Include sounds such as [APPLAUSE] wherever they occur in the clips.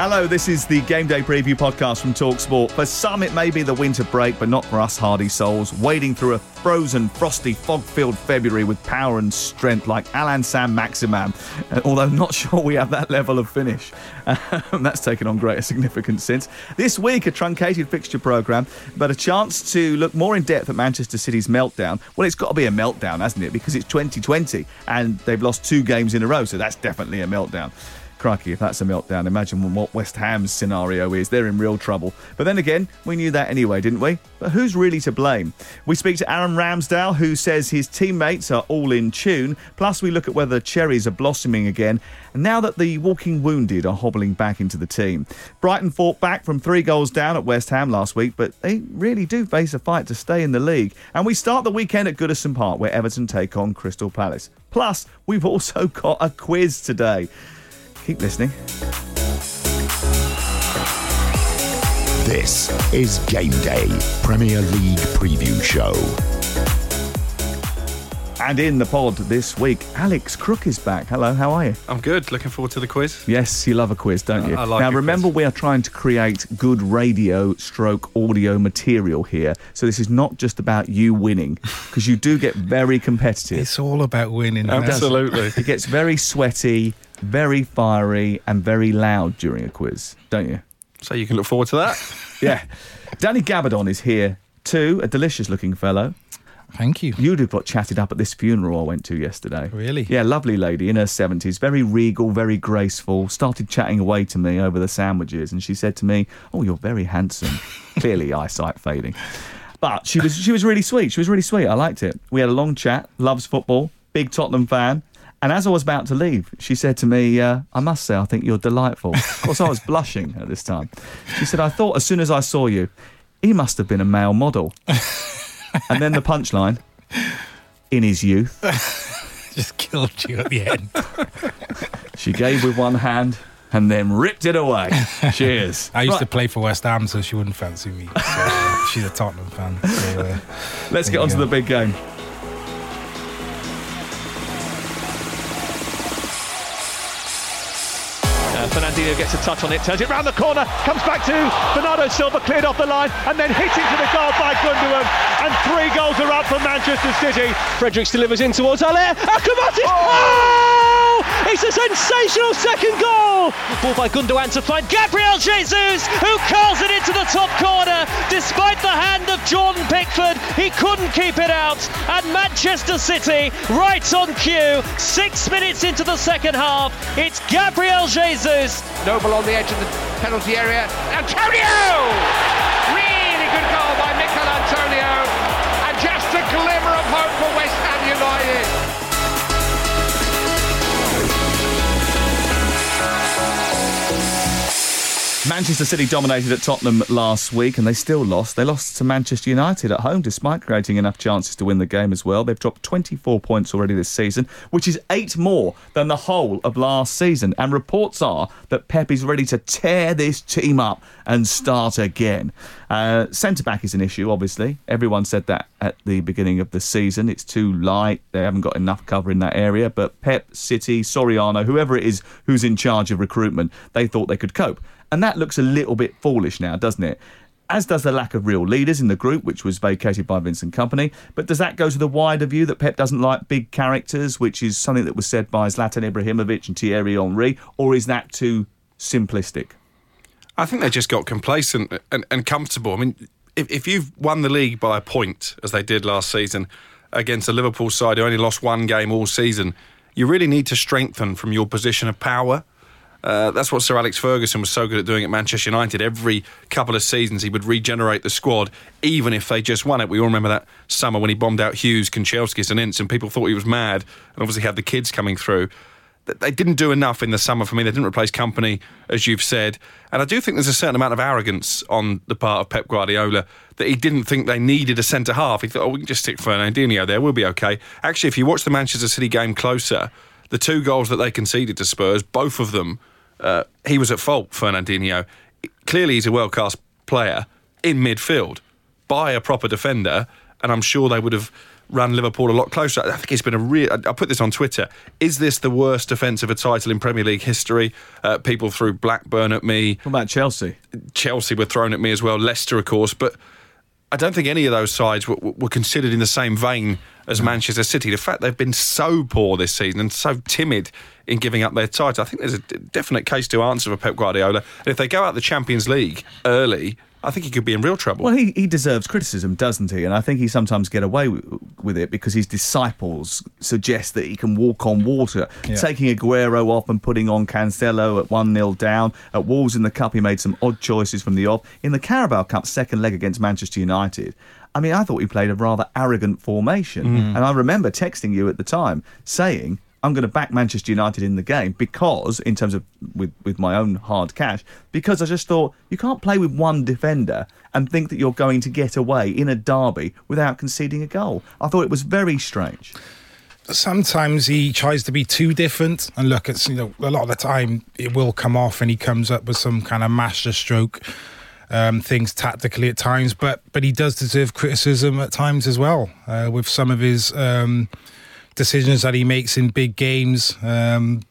Hello, this is the Game Day Preview podcast from Talksport. For some, it may be the winter break, but not for us hardy souls, wading through a frozen, frosty, fog-filled February with power and strength like Allan Saint-Maximin. Uh, although not [LAUGHS] sure we have that level of finish. Um, that's taken on greater significance since. This week, a truncated fixture programme, but a chance to look more in depth at Manchester City's meltdown. Well, it's got to be a meltdown, hasn't it? Because it's 2020 and they've lost two games in a row, so that's definitely a meltdown. Crikey, if that's a meltdown, imagine what West Ham's scenario is. They're in real trouble. But then again, we knew that anyway, didn't we? But who's really to blame? We speak to Aaron Ramsdale, who says his teammates are all in tune. Plus, we look at whether cherries are blossoming again. And now that the walking wounded are hobbling back into the team. Brighton fought back from three goals down at West Ham last week, but they really do face a fight to stay in the league. And we start the weekend at Goodison Park, where Everton take on Crystal Palace. Plus, we've also [LAUGHS] got a quiz today. Keep listening. This is Game Day Premier League Preview Show. And in the pod this week, Alex Crook is back. Hello, how are you? I'm good. Looking forward to the quiz. Yes, you love a quiz, don't you? I like now, a remember, quiz. we are trying to create good radio stroke audio material here. So this is not just about you winning, because you do get very competitive. It's all about winning. Absolutely. It gets very sweaty, very fiery, and very loud during a quiz, don't you? So you can look forward to that. [LAUGHS] Yeah. Danny Gabbidon is here too, a delicious looking fellow. Thank you. You'd have got chatted up at this funeral I went to yesterday. Really? Yeah, lovely lady in her 70s, very regal, very graceful, started chatting away to me over the sandwiches, and she said to me, Oh, you're very handsome. [LAUGHS] Clearly, eyesight fading. But she was, she was really sweet. She was really sweet. I liked it. We had a long chat, loves football, big Tottenham fan. And as I was about to leave, she said to me, uh, I must say, I think you're delightful. Of course, I was blushing at this time. She said, I thought as soon as I saw you, he must have been a male model. [LAUGHS] and then the punchline, in his youth, [LAUGHS] Just killed you at the end. [LAUGHS] she gave with one hand and then ripped it away. Cheers. I used Right, to play for West Ham, so she wouldn't fancy me. So, uh, she's a Tottenham fan. So, uh, Let's get on to the big game. Fernandinho gets a touch on it, turns it round the corner, comes back to Bernardo Silva, cleared off the line, and then hit into the goal by Gundogan. And three goals are up for Manchester City. Fredericks delivers in towards Haller. Akamatis! Oh! It's a sensational second goal! Ball by Gundogan to find Gabriel Jesus, who curls it into the top corner. Despite the hand of Jordan Pickford, he couldn't keep it out. And Manchester City, right on cue, six minutes into the second half, it's Gabriel Jesus Noble on the edge of the penalty area. Antonio! Manchester City dominated at Tottenham last week and they still lost. They lost to Manchester United at home despite creating enough chances to win the game as well. They've dropped 24 points already this season, which is eight more than the whole of last season. And reports are that Pep is ready to tear this team up and start again. Uh, Centre back is an issue, obviously. Everyone said that at the beginning of the season. It's too light. They haven't got enough cover in that area. But Pep, City, Soriano, whoever it is who's in charge of recruitment, they thought they could cope. And that looks a little bit foolish now, doesn't it? as does the lack of real leaders in the group, which was vacated by Vincent Kompany. But does that go to the wider view that Pep doesn't like big characters, which is something that was said by Zlatan Ibrahimovic and Thierry Henry, or is that too simplistic? I think they just got complacent and, and comfortable. I mean, if, if you've won the league by a point, as they did last season, against a Liverpool side who only lost one game all season, you really need to strengthen from your position of power. Uh, that's what Sir Alex Ferguson was so good at doing at Manchester United. Every couple of seasons, he would regenerate the squad, even if they just won it. We all remember that summer when he bombed out Hughes, Kanchelskis, and Ince, and people thought he was mad, and obviously had the kids coming through. They didn't do enough in the summer for me. They didn't replace Kompany, as you've said. And I do think there's a certain amount of arrogance on the part of Pep Guardiola that he didn't think they needed a centre half. He thought, oh, we can just stick Fernandinho there, we'll be okay. Actually, if you watch the Manchester City game closer, the two goals that they conceded to Spurs, both of them uh, he was at fault, Fernandinho. Clearly, he's a world class player in midfield by a proper defender, and I'm sure they would have run Liverpool a lot closer. I think it's been a real. I put this on Twitter. Is this the worst defence of a title in Premier League history? Uh, people threw Blackburn at me. What about Chelsea? Chelsea were thrown at me as well. Leicester, of course, but I don't think any of those sides were, were considered in the same vein as Manchester City. The fact they've been so poor this season and so timid in giving up their title, I think there's a definite case to answer for Pep Guardiola. And if they go out the Champions League early, I think he could be in real trouble. Well, he, he deserves criticism, doesn't he? And I think he sometimes get away with, with it because his disciples suggest that he can walk on water. Yeah. Taking Aguero off and putting on Cancelo at 1 0 down. At Wolves in the Cup, he made some odd choices from the off. In the Carabao Cup, second leg against Manchester United, I mean, I thought he played a rather arrogant formation. Mm. And I remember texting you at the time saying, I'm going to back Manchester United in the game because, in terms of with, with my own hard cash, because I just thought you can't play with one defender and think that you're going to get away in a derby without conceding a goal. I thought it was very strange. Sometimes he tries to be too different, and look, it's you know a lot of the time it will come off, and he comes up with some kind of master stroke um, things tactically at times, but but he does deserve criticism at times as well uh, with some of his. Um, decisions that he makes in big games. Um,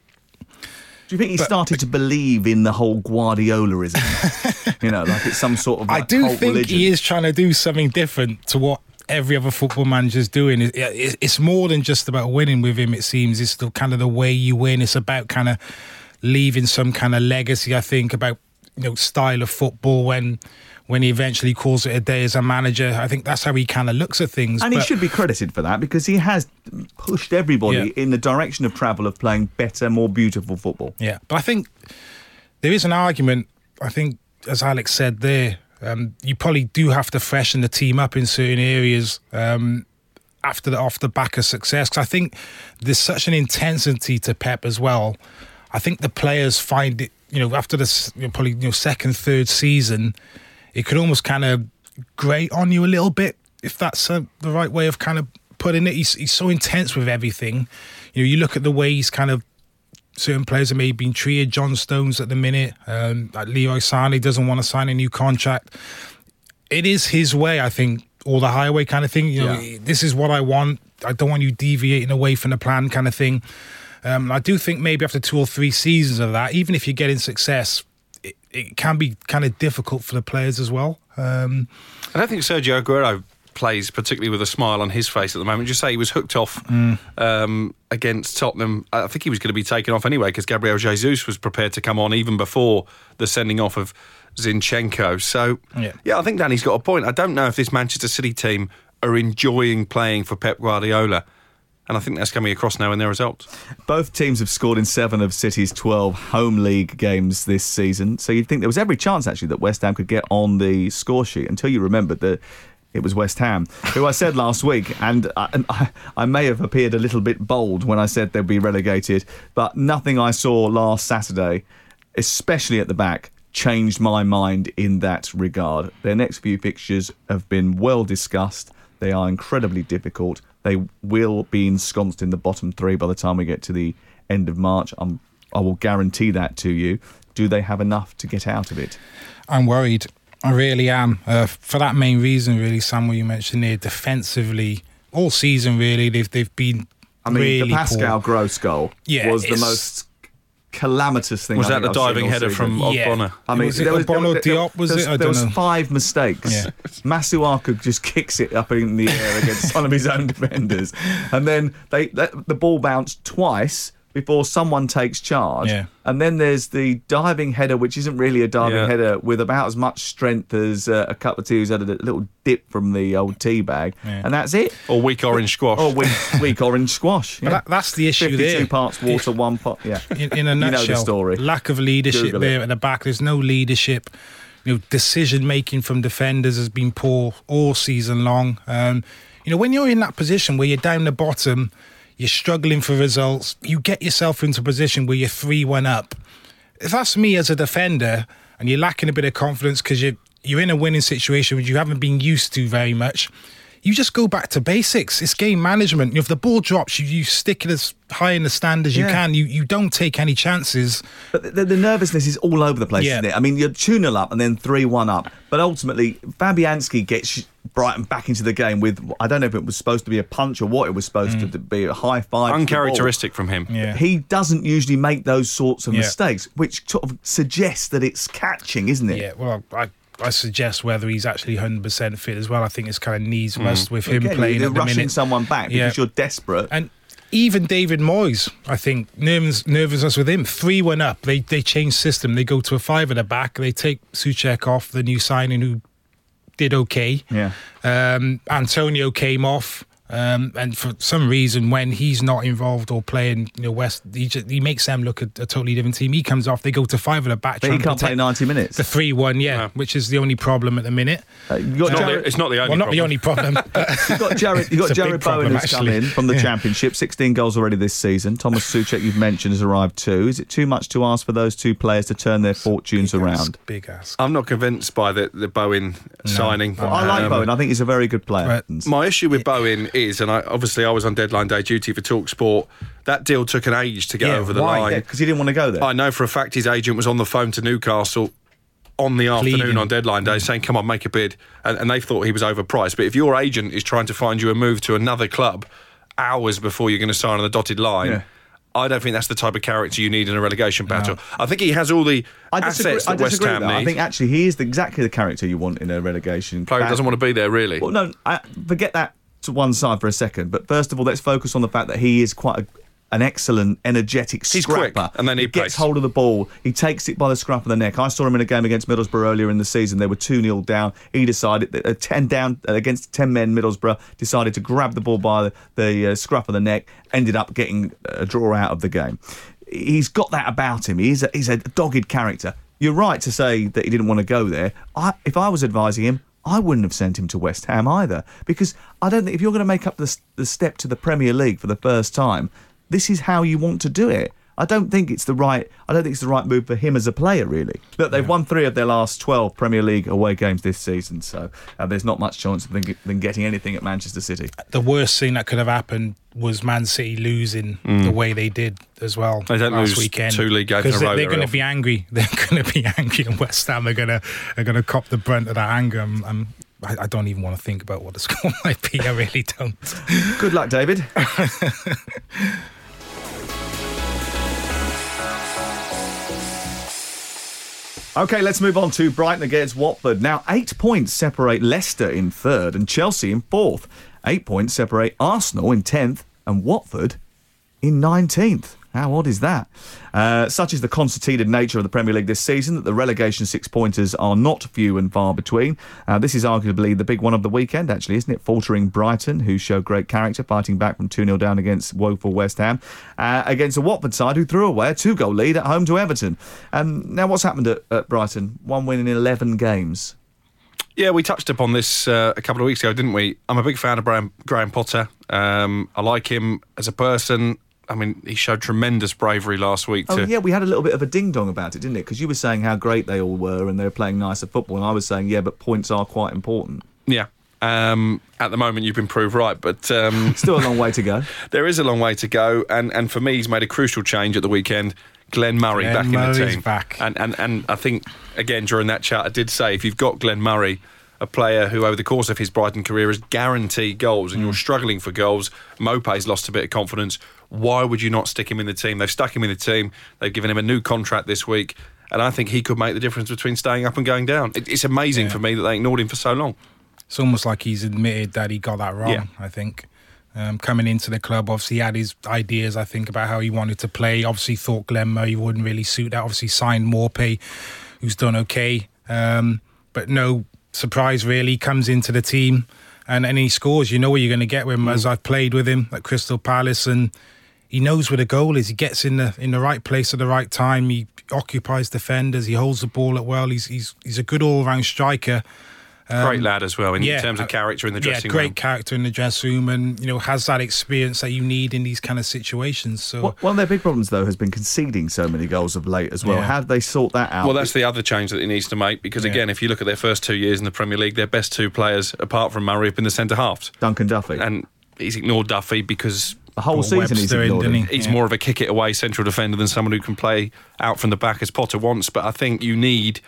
do you think he but, started to believe in the whole Guardiolaism? [LAUGHS] you know, like it's some sort of. Like I do think religion. he is trying to do something different to what every other football manager's doing. It's more than just about winning with him. It seems it's the kind of the way you win. It's about kind of leaving some kind of legacy. I think about you know style of football when when he eventually calls it a day as a manager. I think that's how he kind of looks at things. And but, he should be credited for that because he has pushed everybody yeah. in the direction of travel of playing better, more beautiful football. Yeah, but I think there is an argument. I think, as Alex said there, um, you probably do have to freshen the team up in certain areas. Um, after the off the back of success, because I think there's such an intensity to Pep as well. I think the players find it, you know, after this you know, probably you know second, third season, it could almost kind of grate on you a little bit, if that's uh, the right way of kind of putting it. He's, he's so intense with everything. You know, you look at the way he's kind of certain players are maybe being treated. John Stones at the minute, um, like Leroy Sané doesn't want to sign a new contract. It is his way, I think, or the highway kind of thing. You know, yeah. this is what I want. I don't want you deviating away from the plan, kind of thing. Um, I do think maybe after two or three seasons of that, even if you're getting success, it, can be kind of difficult for the players as well. Um, I don't think Sergio Aguero plays particularly with a smile on his face at the moment. You say he was hooked off mm. um, against Tottenham. I think he was going to be taken off anyway because Gabriel Jesus was prepared to come on even before the sending off of Zinchenko. So yeah. yeah, I think Danny's got a point. I don't know if this Manchester City team are enjoying playing for Pep Guardiola and I think that's coming across now in their results. Both teams have scored in seven of City's 12 home league games this season, so you'd think there was every chance actually that West Ham could get on the score sheet until you remembered that it was West Ham, who I said last week, and I, I, may have appeared a little bit bold when I said they'd be relegated, but nothing I saw last Saturday, especially at the back, changed my mind in that regard. Their next few fixtures have been well discussed. They are incredibly difficult. They will be ensconced in the bottom three by the time we get to the end of March. I'm, I will guarantee that to you. Do they have enough to get out of it? I'm worried. I really am. Uh, for that main reason, really, Samuel, you mentioned here, defensively, all season, really, they've, they've been. I mean, really the Pascal poor. Gross goal yeah, was the most calamitous thing. Was I that the I've diving header season. from Yeah. Ogbonna? I mean, Was it there was, Ogbonna there, Diop, was there, it? I there was know. five mistakes. Yeah. [LAUGHS] Masuaku just kicks it up in the air against [LAUGHS] one of his own defenders, and then they let the ball bounced twice before someone takes charge. Yeah. And then there's the diving header, which isn't really a diving Yeah. header, with about as much strength as uh, a cup of tea who's had a little dip from the old tea bag, and that's it. Or weak orange squash? Or weak, weak orange squash. But that, that's the issue 52 there. parts water, one pot. Yeah. [LAUGHS] in, in a You know the story. lack of leadership Google it. there at the back. There's no leadership. You know, decision making from defenders has been poor all season long. Um, you know, when you're in that position where you're down the bottom, you're struggling for results. You get yourself into a position where you're three one up. If that's me as a defender, and you're lacking a bit of confidence because you're you're in a winning situation which you haven't been used to very much. You just go back to basics. It's game management. If the ball drops, you, you stick it as high in the stand as you can. You you don't take any chances. But the, the nervousness is all over the place, Yeah. isn't it? I mean, you're 2 0 up and then 3 1 up. But ultimately, Fabianski gets Brighton back into the game with, I don't know if it was supposed to be a punch or what it was supposed to mm. be, a high five. to the ball. Uncharacteristic from him. Yeah. He doesn't usually make those sorts of Yeah. mistakes, which sort of suggests that it's catching, isn't it? Yeah, well, I I suggest whether he's actually 100% fit as well. I think it's kind of needs must with him Again, playing you're at the rushing minute. someone back Yeah. because you're desperate. And even David Moyes, I think, nerves nervous, nervousness with him. 3 1 up. They they change system. They go to a five at the back. They take Souček off, the new signing who did okay. Yeah. Um, Antonio came off. Um, and for some reason, when he's not involved or playing, you know, West, he, just, he makes them look a, a totally different team. He comes off, they go to five at the back. But he can't play 90 minutes. The three-one, yeah, Yeah. which is the only problem at the minute. Uh, you've got It's not Jarrod- the- it's not the only well, not problem. the only problem. [LAUGHS] You've got Jarrod, you've got [LAUGHS] It's a big Jarrod Bowen who's come actually. in from the Yeah. Championship, 16 goals already this season. Thomas Souček, you've mentioned, has arrived too. Is it too much to ask for those two players to turn their fortunes Big around? ask, Big ask. I'm not convinced by the, the Bowen signing. I like Um, Bowen. I think he's a very good player. Right. My issue with Bowen is, and I, obviously I was on deadline day duty for Talk Sport. That deal took an age to get Yeah, over the why? line. because he didn't want to go there. I know for a fact his agent was on the phone to Newcastle on the afternoon on deadline day saying, come on, make a bid. And, and they thought he was overpriced. But if your agent is trying to find you a move to another club hours before you're going to sign on the dotted line, Yeah. I don't think that's the type of character you need in a relegation battle. I think he has all the I disagree. assets I that West Ham that. I think actually he is the, exactly the character you want in a relegation. Player battle. doesn't want to be there, really. Well, no, I, forget that to one side for a second. But first of all, let's focus on the fact that he is quite a, an excellent, energetic He's quick, scrapper. and then need he gets hold of the ball. He takes it by the scruff of the neck. I saw him in a game against Middlesbrough earlier in the season. They were 2 0 down. He decided that uh, 10 down uh, against 10 men, Middlesbrough decided to grab the ball by the, the uh, scruff of the neck, ended up getting a draw out of the game. He's got that about him. He's a, he's a dogged character. You're right to say that he didn't want to go there. I, if I was advising him, I wouldn't have sent him to West Ham either because I don't think if you're going to make up the, the step to the Premier League for the first time, this is how you want to do it. I don't think it's the right. I don't think it's the right move for him as a player. Really, look, they've won three of their last twelve Premier League away games this season, so uh, there's not much chance of them, them getting anything at Manchester City. the worst thing that could have happened was Man City losing mm. the way they did as well They don't last lose weekend. two league games in a Because row they're going to be angry. [LAUGHS] They're going to be angry, and West Ham are going to are going to cop the brunt of that anger. I'm, I'm, I, I don't even want to think about what the [LAUGHS] score might be. I really don't. Good luck, David. [LAUGHS] Okay, let's move on to Brighton against Watford. Now, eight points separate Leicester in third and Chelsea in fourth. Eight points separate Arsenal in tenth and Watford in 19th. How odd is that? Uh, such is the concertinaed nature of the Premier League this season that the relegation six pointers are not few and far between. Uh, this is arguably the big one of the weekend, actually, isn't it? Faltering Brighton, who show great character, fighting back from 2 0 down against woeful West Ham, uh, against a Watford side who threw away a two goal lead at home to Everton. Um, now, what's happened at, at Brighton? One win in 11 games. Yeah, we touched upon this uh, a couple of weeks ago, didn't we? I'm a big fan of Graham, Graham Potter. Um, I like him as a person. I mean, he showed tremendous bravery last week. Oh, to, yeah, we had a little bit of a ding dong about it, didn't it? Because you were saying how great they all were and they were playing nicer football, and I was saying, yeah, but points are quite important. yeah. Um, at the moment, you've been proved right, but um, [LAUGHS] Still a long way to go. [LAUGHS] there is a long way to go. And, and for me, he's made a crucial change at the weekend. Glenn Murray Glenn back in the team. back. And, and, and I think, again, during that chat, I did say if you've got Glenn Murray, a player who over the course of his Brighton career has guaranteed goals and you're Mm. struggling for goals, Maupay's lost a bit of confidence. Why would you not stick him in the team? They've stuck him in the team. They've given him a new contract this week. And I think he could make the difference between staying up and going down. It, it's amazing Yeah. for me that they ignored him for so long. It's almost like he's admitted that he got that wrong. Yeah. I think um, coming into the club, obviously he had his ideas. I think about how he wanted to play. Obviously thought Glenn Murray wouldn't really suit that. Obviously signed Maupay, who's done okay, um, but no surprise really. Comes into the team and, and he scores. You know what you're going to get with him. As I've played with him at Crystal Palace and. He knows where the goal is. He gets in the in the right place at the right time. He occupies defenders. He holds the ball up well. He's he's he's a good all round striker. Great lad as well in yeah, terms of uh, character in the dressing room. yeah, great room. character in the dressing room, and you know has that experience that you need in these kind of situations. So One- One of their big problems, though, has been conceding so many goals of late as well. Yeah. How do they sort that out? Well, that's the other change that he needs to make because, Yeah. again, if you look at their first two years in the Premier League, their best two players, apart from Murray, have been the centre halves. Dunk and Duffy. And he's ignored Duffy because the whole Paul season he's Webster in, ignored didn't him. he? he's Yeah. more of a kick it away central defender than someone who can play out from the back as Potter wants. But I think you need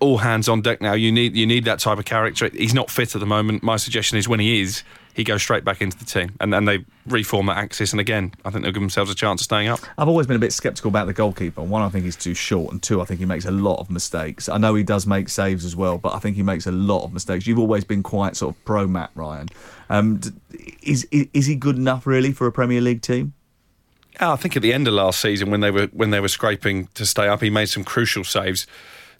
all hands on deck now. You need you need that type of character. He's not fit at the moment. My suggestion is when he is, he goes straight back into the team and then they reform that axis. And again, I think they'll give themselves a chance of staying up. I've always been a bit sceptical about the goalkeeper. One, I think he's too short, and two, I think he makes a lot of mistakes. I know he does make saves as well, but I think he makes a lot of mistakes. You've always been quite sort of pro Matt Ryan. Um, is, is is he good enough really for a Premier League team? I think at the end of last season, when they were when they were scraping to stay up, he made some crucial saves.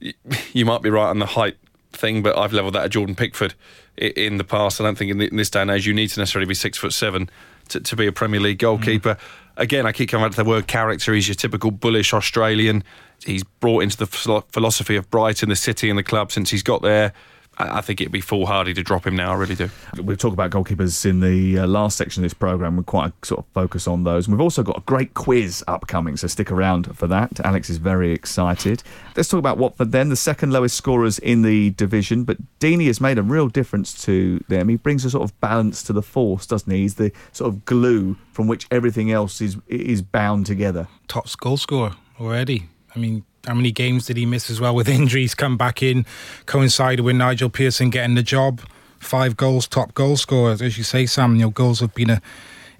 [LAUGHS] You might be right on the height thing, but I've levelled that at Jordan Pickford in the past. I don't think in, th- in this day and age you need to necessarily be six foot seven to, to be a Premier League goalkeeper. Mm. Again, I keep coming back to the word character. He's your typical bullish Australian. He's brought into the philosophy of Brighton, the city, and the club since he's got there. I, I think it'd be foolhardy to drop him now. I really do. We've talked about goalkeepers in the uh, last section of this programme. We're quite a sort of focus on those. And we've also got a great quiz upcoming, so stick around for that. Alex is very excited. Let's talk about Watford then, the second lowest scorers in the division. But Deeney has made a real difference to them. He brings a sort of balance to the force, doesn't he? He's the sort of glue from which everything else is is bound together. top goal scorer already. I mean, how many games did he miss as well with [LAUGHS] injuries? Come back in, coincided with Nigel Pearson getting the job. Five goals, top goal scorer. As you say, Sam, you know, goals have been a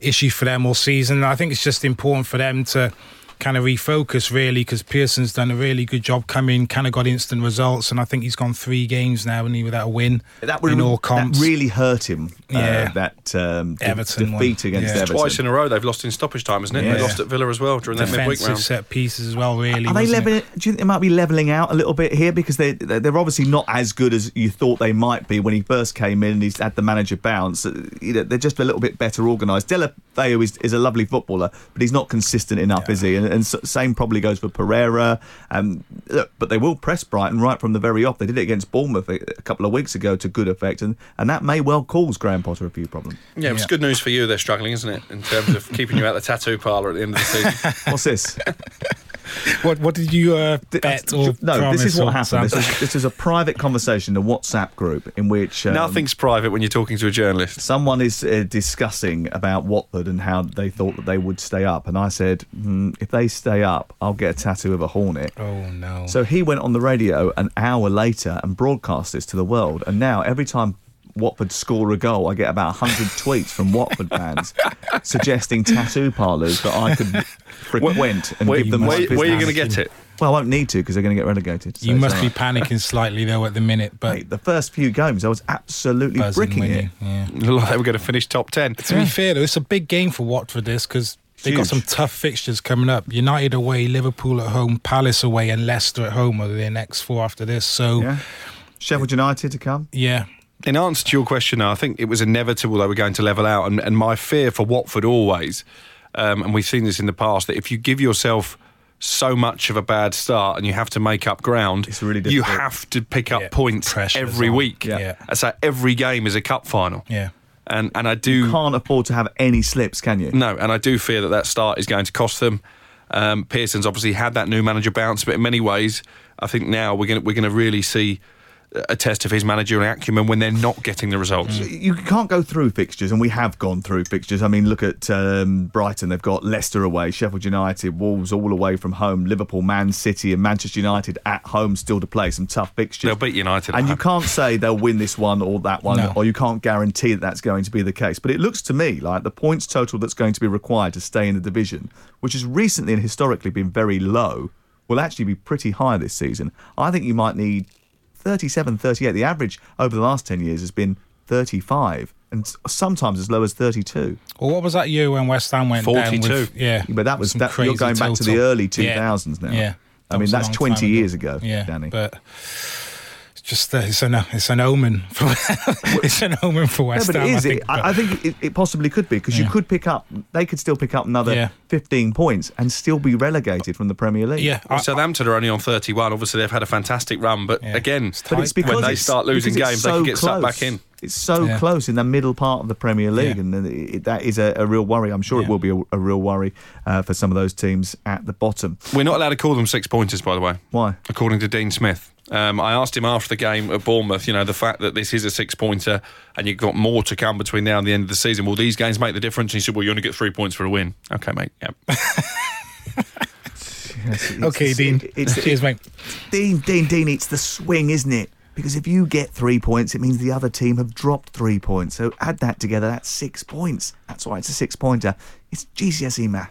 issue for them all season. I think it's just important for them to kind of refocus really because Pearson's done a really good job coming, kind of got instant results, and I think he's gone three games now and he without a win That, in all that comps. really hurt him. uh, Yeah. that um, de- Everton one. defeat against Yeah. Everton. Twice in a row they've lost in stoppage time, isn't it? They Yeah. lost at Villa as well during that midweek Defensive round. set pieces as well, really. Are they leveling? Do you think they might be leveling out a little bit here because they they're they're obviously not as good as you thought they might be when he first came in and he's had the manager bounce. Uh, You know, they're just a little bit better organised. Deulofeu is, is a lovely footballer, but he's not consistent enough, is he? And, and same probably goes for Pereyra. Um, look, but they will press Brighton right from the very off. They did it against Bournemouth a, a couple of weeks ago to good effect, and, and that may well cause Graham Potter a few problems. Yeah, it's Yeah. good news for you. They're struggling, isn't it, in terms of keeping you out the tattoo parlour at the end of the season. [LAUGHS] What's this? [LAUGHS] [LAUGHS] What What did you uh, bet or no, this is what happened. This is, this is a private conversation, a WhatsApp group in which um, Nothing's private when you're talking to a journalist. someone is uh, discussing about Watford and how they thought that they would stay up, and I said, mm, if they stay up, I'll get a tattoo of a hornet. Oh no! So he went on the radio an hour later and broadcast this to the world, and now every time. Watford score a goal, I get about 100 [LAUGHS] tweets from Watford fans suggesting tattoo parlours that I could frequent and Where, give them where, my where are you going to get it? Well, I won't need to because they're going to get relegated. so you must all be panicking slightly though at the minute, but Mate, the first few games, I was absolutely buzzing, bricking weren't it. Yeah. Looked like they were going to finish top 10. To be fair though, it's a big game for Watford this because they've got some tough fixtures coming up. United away, Liverpool at home, Palace away, and Leicester at home are their next four after this. So Yeah. Sheffield United to come. yeah, In answer to your question, I think it was inevitable they were going to level out. And, and my fear for Watford always, um, and we've seen this in the past, that if you give yourself so much of a bad start and you have to make up ground, It's really you have to pick up Yeah, points pressure every well. week. Yeah. Yeah. So every game is a cup final. yeah. And, and I do. Can't afford to have any slips, can you? No, and I do fear that that start is going to cost them. Um, Pearson's obviously had that new manager bounce, but in many ways, I think now we're going we're going to really see a test of his managerial acumen when they're not getting the results. you can't go through fixtures, and we have gone through fixtures. I mean, look at um, Brighton; they've got Leicester away, Sheffield United, Wolves all away from home, Liverpool, Man City, and Manchester United at home still to play some tough fixtures. They'll beat United. at and you home. can't say they'll win this one or that one, No. or you can't guarantee that that's going to be the case. But it looks to me like the points total that's going to be required to stay in the division, which has recently and historically been very low, will actually be pretty high this season. I think you might need 37, 38. The average over the last 10 years has been 35, and sometimes as low as 32. Well, what was that year when West Ham went down 42. with, yeah. But that was some that, you're going back to the total. early Yeah. 2000s now. Yeah. I That mean, that's 20 time years ago, Yeah, Danny. but it's just uh, it's an it's an omen for [LAUGHS] it's an omen for No, West but it Ham. is. I It, think, but- I, I think it, it possibly could be because you could pick up. They could still pick up another Yeah. 15 points and still be relegated from the Premier League. yeah, Well, I- Southampton are only on 31. Obviously, they've had a fantastic run, but Yeah. again, It's But it's because when they start losing because games, it's they can so get sucked close. back in. It's so Yeah. close in the middle part of the Premier League, Yeah. and it, it- that is a, a real worry. I'm sure it will be a, a real worry uh, for some of those teams at the bottom. we're not allowed to call them six pointers, by the way. Why? according to Dean Smith. Um, I asked him after the game at Bournemouth, you know, the fact that this is a six pointer and you've got more to come between now and the end of the season. Will these games make the difference? And he said, Well, you only get three points for a win. Okay, mate. Yep. [LAUGHS] okay, Dean. It's, Cheers, mate. Dean, Dean, Dean, it's the swing, isn't it? Because if you get three points, it means the other team have dropped three points. So add that together, that's six points. That's why it's a six pointer. It's GCSE math.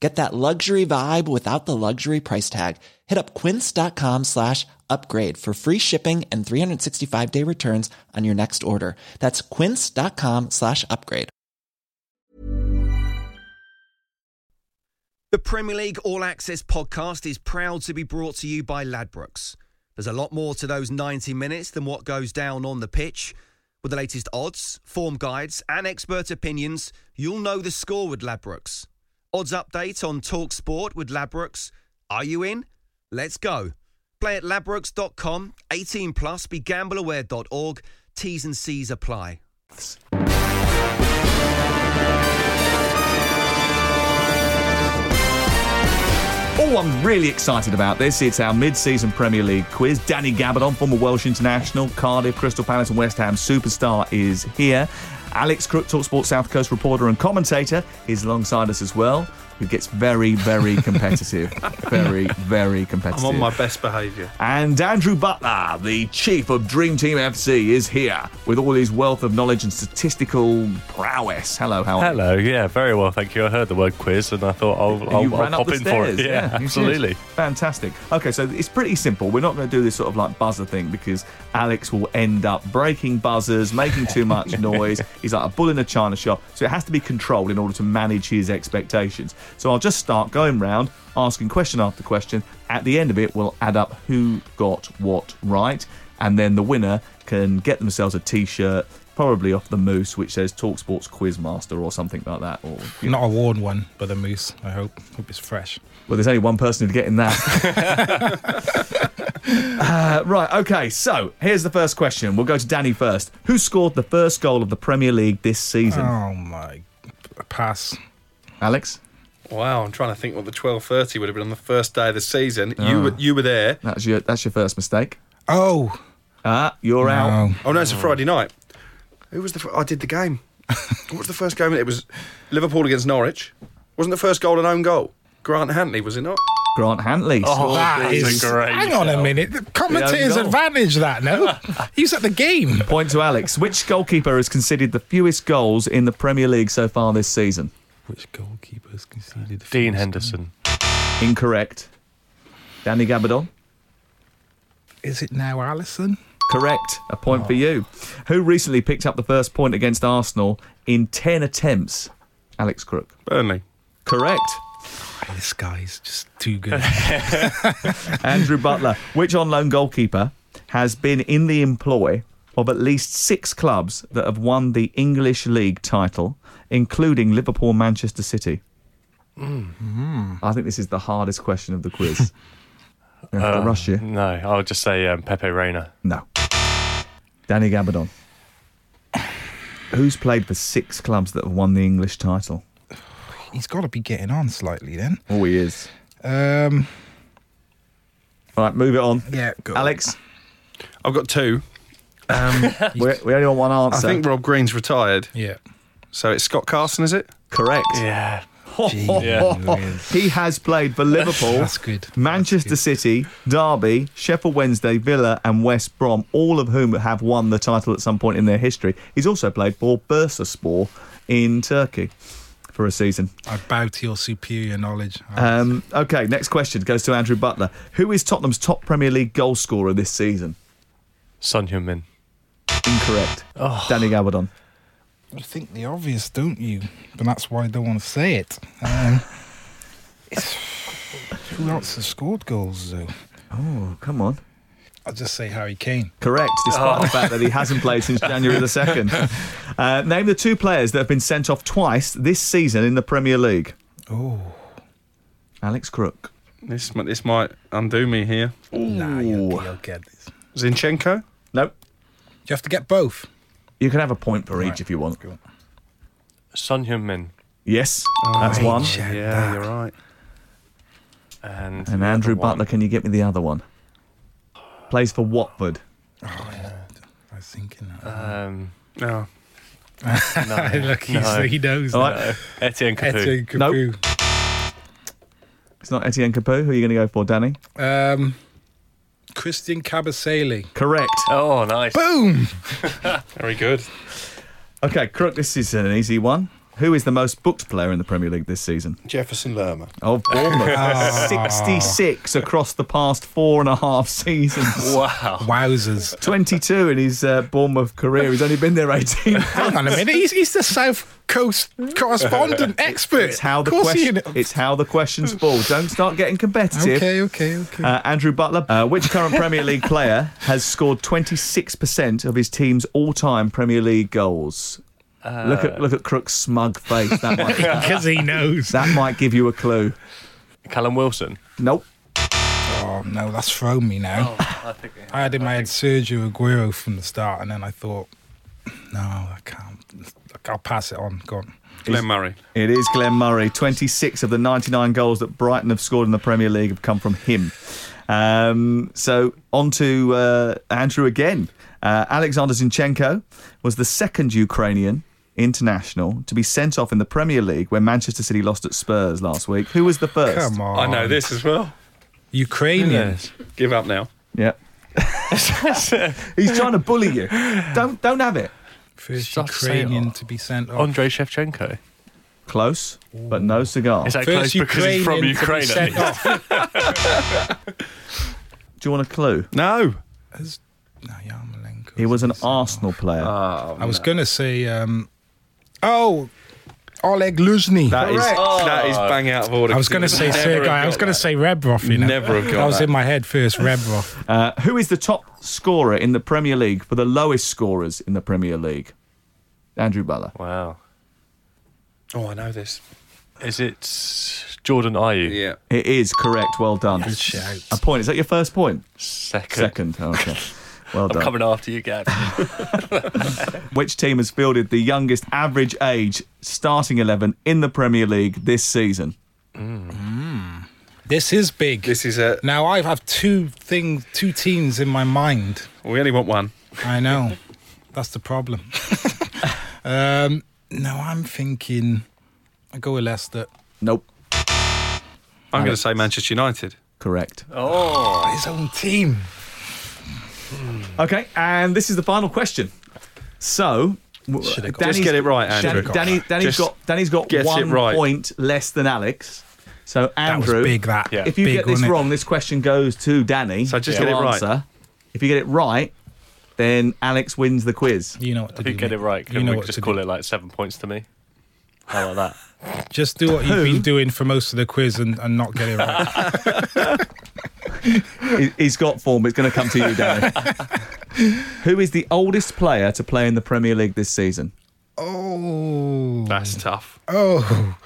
Get that luxury vibe without the luxury price tag. Hit up quince.com slash upgrade for free shipping and 365 day returns on your next order. That's quince.com slash upgrade. The Premier League All Access podcast is proud to be brought to you by Ladbrokes. There's a lot more to those 90 minutes than what goes down on the pitch. With the latest odds, form guides, and expert opinions, you'll know the score with Ladbrokes. Odds update on Talk Sport with Ladbrokes. Are you in? Let's go. Play at ladbrokes.com, 18 plus, begambleaware.org. T's and C's apply. Oh, I'm really excited about this. It's our mid-season Premier League quiz. Danny Gabbidon, former Welsh international, Cardiff, Crystal Palace and West Ham superstar is here. Alex Crook, TalkSport South Coast reporter and commentator, is alongside us as well, who gets very, very [LAUGHS] competitive. very, very competitive. I'm on my best behaviour. And Andrew Butler, the chief of Dream Team FC, is here with all his wealth of knowledge and statistical prowess. Hello, how are you? Hello, yeah, very well, thank you. I heard the word quiz and I thought I'll, And I'll, you I'll ran up pop the in stairs. for it. Yeah, you did. absolutely. Fantastic. Okay, so it's pretty simple. We're not going to do this sort of like buzzer thing because Alex will end up breaking buzzers, making too much [LAUGHS] noise. He's like a bull in a china shop. So it has to be controlled in order to manage his expectations. So I'll just start going round, asking question after question. At the end of it, we'll add up who got what right, and then the winner can get themselves a T-shirt. Probably off the Moose, which says Talksports Quizmaster or something like that. Or you know. Not a worn one, but the moose. I hope. Hope it's fresh. Well, there's only one person who'd get in that. [LAUGHS] uh, right, okay, so here's the first question. We'll go to Danny first. Who scored the first goal of the Premier League this season? Oh my, pass. Alex? Wow, I'm trying to think what the 12:30 would have been on the first day of the season. You were you were there. That's your that's your first mistake. Oh, Ah, you're out. Oh no, it's a Friday night. Who was the? fir- I did the game. [LAUGHS] what was the first game? It was Liverpool against Norwich. Wasn't the first goal an own goal? Grant Hanley, was it not? Grant Hanley. Oh, That that's is. a great hang on a minute. The commentator's goal. advantage. That no. [LAUGHS] He's at the game. Point to Alex. Which goalkeeper has conceded the fewest goals in the Premier League so far this season? Which goalkeepers conceded? the Dean first Henderson. Incorrect. Danny Gabbidon. Is it now Alisson? Correct. A point for oh. you. Who recently picked up the first point against Arsenal in 10 attempts? Alex Crook. Burnley. Correct. This guy's just too good. [LAUGHS] [LAUGHS] Andrew Butler. Which on loan goalkeeper has been in the employ of at least six clubs that have won the English League title, including Liverpool Manchester City? I think this is the hardest question of the quiz. I'm [LAUGHS] gonna have to rush you. No, I'll just say um, Pepe Reina. No. Danny Gabbidon. [SIGHS] Who's played for six clubs that have won the English title? He's got to be getting on slightly then. Oh, he is. Um, All right, move it on. yeah, go. Alex, I've got two. Um, [LAUGHS] we, we only want one answer. I answer. think Rob Green's retired. Yeah. So it's Scott Carson, is it? Correct. Yeah. [LAUGHS] Yeah. He has played for Liverpool, That's good. Manchester That's City, Derby, Sheffield Wednesday, Villa, and West Brom, all of whom have won the title at some point in their history. He's also played for Bursaspor in Turkey for a season. I bow to your superior knowledge. Um, okay, next question goes to Andrew Butler. Who is Tottenham's top Premier League goal scorer this season? Son Heung-min. Incorrect. Oh. Danny Gabbidon. You think the obvious, don't you? But that's why I don't want to say it. Um, [LAUGHS] it's, who else has scored goals though? Oh, come on. I'll just say Harry Kane. Correct, despite the fact that he hasn't played since [LAUGHS] January the 2nd. Uh, name the two players that have been sent off twice this season in the Premier League. Oh, Alex Crook. This this might undo me here. nah, you'll, you'll get this. Zinchenko. Nope. You have to get both. You can have a point for each if you want. Go. Son Heung-min. Yes, that's one. Yeah, you're right. And, And Andrew one. Butler, can you get me the other one? Plays for Watford. Oh, yeah. I was thinking that. Um, No. no, [LAUGHS] Look, he's, no. he knows. All that. right. Etienne Capoue. Etienne Nope. It's not Etienne Capoue. Who are you going to go for, Danny? Um, Christian Kabasele. Correct. Oh, nice. Boom! [LAUGHS] Very good. [LAUGHS] Okay, Crook, this is an easy one. Who is the most booked player in the Premier League this season? Jefferson Lerma. Of Bournemouth. [LAUGHS] 66 across the past four and a half seasons. [LAUGHS] Wow. Wowzers. 22 in his uh, Bournemouth career. He's only been there 18 [LAUGHS] Hang on a minute. He's, he's the South Coast correspondent expert. It's how the Of course he- question. It's how the questions fall. Don't start getting competitive. Okay, okay, okay. Uh, Andrew Butler, uh, which current Premier League player has scored 26% of his team's all-time Premier League goals? Look at look at Crook's smug face. That might, [LAUGHS] Because he knows. that might give you a clue. Callum Wilson. Nope. Oh no, that's thrown me now. I think I had in my head Sergio Aguero from the start, and then I thought, no, I can't. I'll pass it on. Go on. Glenn Murray. It is Glenn Murray. 26 of the 99 goals that Brighton have scored in the Premier League have come from him. Um, so on to uh, Andrew again. Uh, Alexander Zinchenko was the second Ukrainian international to be sent off in the Premier League when Manchester City lost at Spurs last week. Who was the first? Come on. I know this as well. Ukrainian. Give up now. Yeah. [LAUGHS] He's trying to bully you. Don't don't have it. First Just Ukrainian to be sent off. Andre Shevchenko. Close, but no cigar. Is that First close because he's from Ukrainian to be Ukraine? sent off. [LAUGHS] Do you want a clue? No. As- no, Yarmolenko. He was an to be sent off. Arsenal player. Oh, I was going to say, um, oh, Oleg Luzhny. That is that is bang out of order. I was going to say Sergei. I was going to say Rebrov. You know? Never have got That was that. in my head first. Rebrov. Uh, who is the top scorer in the Premier League for the lowest scorers in the Premier League? Andrew Butler. Wow. Oh, I know this. Is it Jordan Ayew? Yeah. It is correct. Well done. Good shout. A point. Is that your first point? Second. Second. Okay. [LAUGHS] Well I'm coming after you, Gab. [LAUGHS] Which team has fielded the youngest average age starting 11 in the Premier League this season? This is big. This is a. now I have two things, two teams in my mind. We only want one. I know. That's the problem. [LAUGHS] um, no, I'm thinking. I go with Leicester. Nope. I'm going to say Manchester United. Correct. oh. His own team. Hmm. Okay, and this is the final question. So, Danny's- Just get it right, Andrew. Dan- Danny, Danny's, got, Danny's got get it one right. point less than Alex. So was Andrew, big, that. Yeah. if you Big, get this wasn't it? wrong, this question goes to Danny. So just to get it right. If you get it right, then Alex wins the quiz. You know what to do. If do. you get mate. it right, you can know we what just call do. it like seven points to me? How about that? Just do what you've been doing for most of the quiz and, and not get it right. [LAUGHS] [LAUGHS] He- He's got form. It's going to come to you, Danny. [LAUGHS] Who is the oldest player to play in the Premier League this season? oh, That's tough. oh,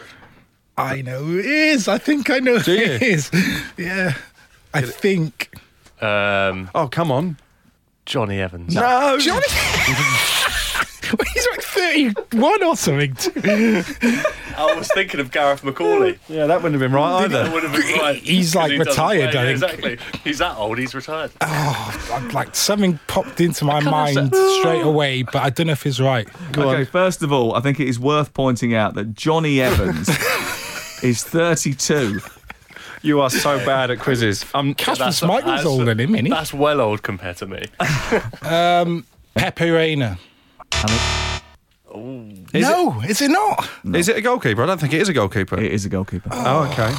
I know who it is. I think I know who it is. Yeah, I think. Um, Oh, come on. Jonny Evans. No. Johnny. [LAUGHS] He's like thirty-one or something. I was thinking of Gareth McAuley. Yeah, that wouldn't have been right That either. would have been right. He's, like he doesn't retired, play. I Yeah, think. Exactly. He's that old. He's retired. I'm like something popped into my mind said- straight away, but I don't know if it's right. okay, first of all, I think it is worth pointing out that Jonny Evans [LAUGHS] is 32. You are so bad at quizzes. Um, Kasper That's- Schmeichel's older than him, isn't he? That's well old compared to me. [LAUGHS] um, Pepe Reina. Is no, is it not? Is it a goalkeeper? I don't think it is a goalkeeper. It is a goalkeeper. Oh, okay.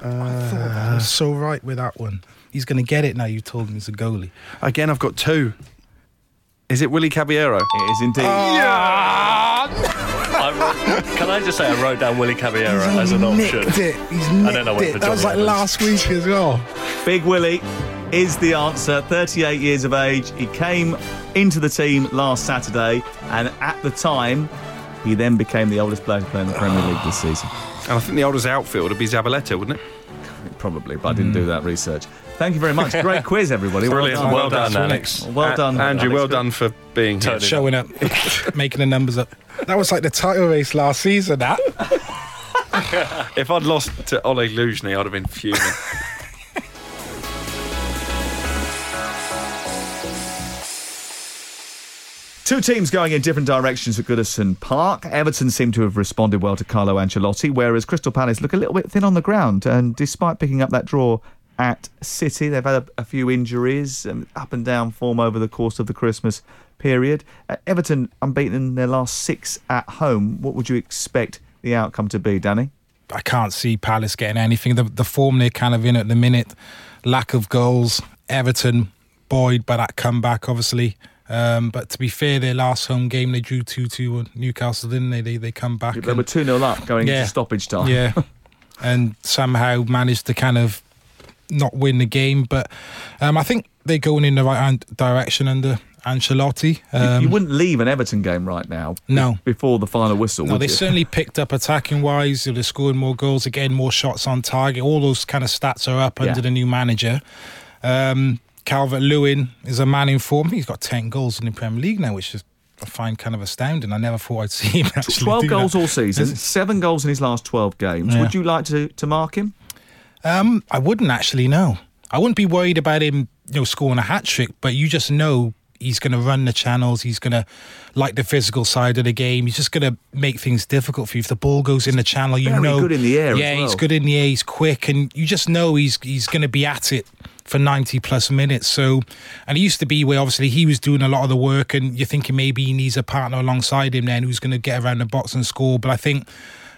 I was so right with that one. He's going to get it now. You told him he's a goalie. Again, I've got two. Is it Willy Caballero? It is indeed. Oh. I wrote, can I just say I wrote down Willy Caballero as an option? Nicked it. He's nicked then I went it. for That was like Evans. last week as well. Big Willie is the answer. 38 years of age. He came into the team last Saturday, and at the time, he then became the oldest player to play in the Premier League this season. And I think the oldest outfield would be Zabaleta, wouldn't it? Probably, but I didn't do hmm. that research. Thank you very much. Great [LAUGHS] quiz, everybody. Brilliant. Well Well done. done, Alex. Well done, A- Andrew, Alex. well done for being here. Showing up, [LAUGHS] making the numbers up. That was like the title race last season. That. [LAUGHS] If I'd lost to Oleg Luzhny, I'd have been fuming. Two teams going in different directions at Goodison Park. Everton seem to have responded well to Carlo Ancelotti, whereas Crystal Palace look a little bit thin on the ground. And despite picking up that draw at City, they've had a, a few injuries, and up and down form over the course of the Christmas period. Uh, Everton unbeaten in their last six at home. What would you expect the outcome to be, Danny? I can't see Palace getting anything. The, the form they're kind of in at the minute, lack of goals. Everton, buoyed by that comeback, obviously. Um, but to be fair, their last home game they drew two two on Newcastle, didn't they? They they come back. They and- were 2 0 up going Yeah. into stoppage time. Yeah, [LAUGHS] and somehow managed to kind of not win the game. But um, I think they're going in the right hand- direction under Ancelotti. You- Um, you wouldn't leave an Everton game right now No. before the final whistle, no, they you? certainly picked up attacking wise. They're scoring more goals again, more shots on target. All those kind of stats are up Yeah. under the new manager. Um, Calvert Lewin is a man in form. He's got ten goals in the Premier League now, which is I find kind of astounding. I never thought I'd [LAUGHS] see him actually. 12 do goals that. all season, seven goals in his last 12 games. Yeah. Would you like to, to mark him? Um, I wouldn't actually know. I wouldn't be worried about him, you know, scoring a hat trick. But you just know he's going to run the channels. He's going to like the physical side of the game. He's just going to make things difficult for you. If the ball goes in the channel, you very know good in the air Yeah, he's good in the air. He's quick, and you just know he's he's going to be at it for 90 plus minutes. So, and it used to be where obviously he was doing a lot of the work, and you're thinking maybe he needs a partner alongside him then who's going to get around the box and score. But I think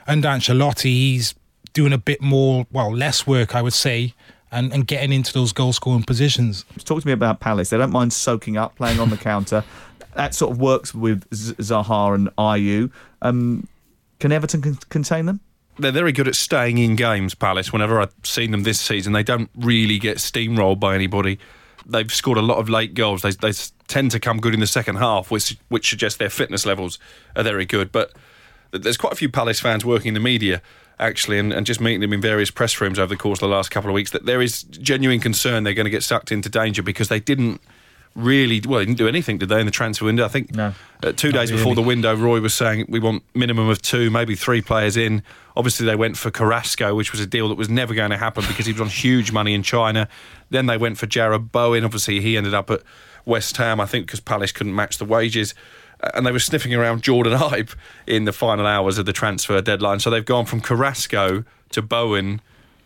under Ancelotti, he's doing a bit more, well, less work, I would say, and, and getting into those goal scoring positions. Talk to me about Palace. They don't mind soaking up, playing on the counter. [LAUGHS] That sort of works with Z- Zaha and Ayew. Um, can Everton con- contain them? They're very good at staying in games, Palace. Whenever I've seen them this season, they don't really get steamrolled by anybody. They've scored a lot of late goals. They, they tend to come good in the second half, which which suggests their fitness levels are very good. But there's quite a few Palace fans working in the media, actually, and, and just meeting them in various press rooms over the course of the last couple of weeks, that there is genuine concern they're going to get sucked into danger because they didn't really well they didn't do anything did they in the transfer window? I think No. uh, two days before the window roy was saying we want minimum of two maybe three players in. Obviously they went for carrasco which was a deal that was never going to happen because he was on huge money in china. Then they went for Jarrod bowen. Obviously he ended up at west ham i think because palace couldn't match the wages. Uh, and they were sniffing around jordan ibe in the final hours of the transfer deadline. So they've gone from carrasco to bowen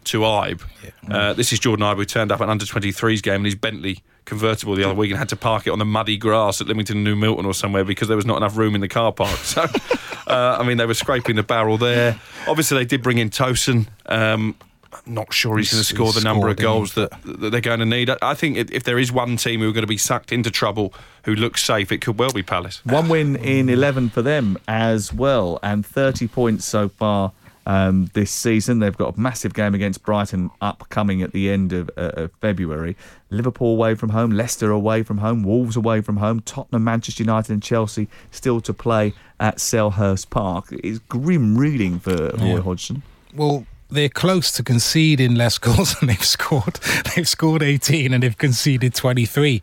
to Ibe. Uh, this is Jordan Ibe who turned up at an under 23's game and his Bentley convertible the other week and had to park it on the muddy grass at Lymington New Milton or somewhere because there was not enough room in the car park. So, [LAUGHS] uh, I mean, they were scraping the barrel there. Obviously, they did bring in Tosin. Um, I'm not sure he's going to score the number of goals that, that they're going to need. I- think if if there is one team who are going to be sucked into trouble who looks safe, it could well be Palace. One win in 11 for them as well, and 30 points so far um, this season. They've got a massive game against Brighton upcoming at the end of, uh, of February. Liverpool away from home, Leicester away from home, Wolves away from home, Tottenham, Manchester United, and Chelsea still to play at Selhurst Park. It's grim reading for Roy Yeah. Hodgson. Well, they're close to conceding less goals [LAUGHS] than they've scored. They've scored 18 and they've conceded 23.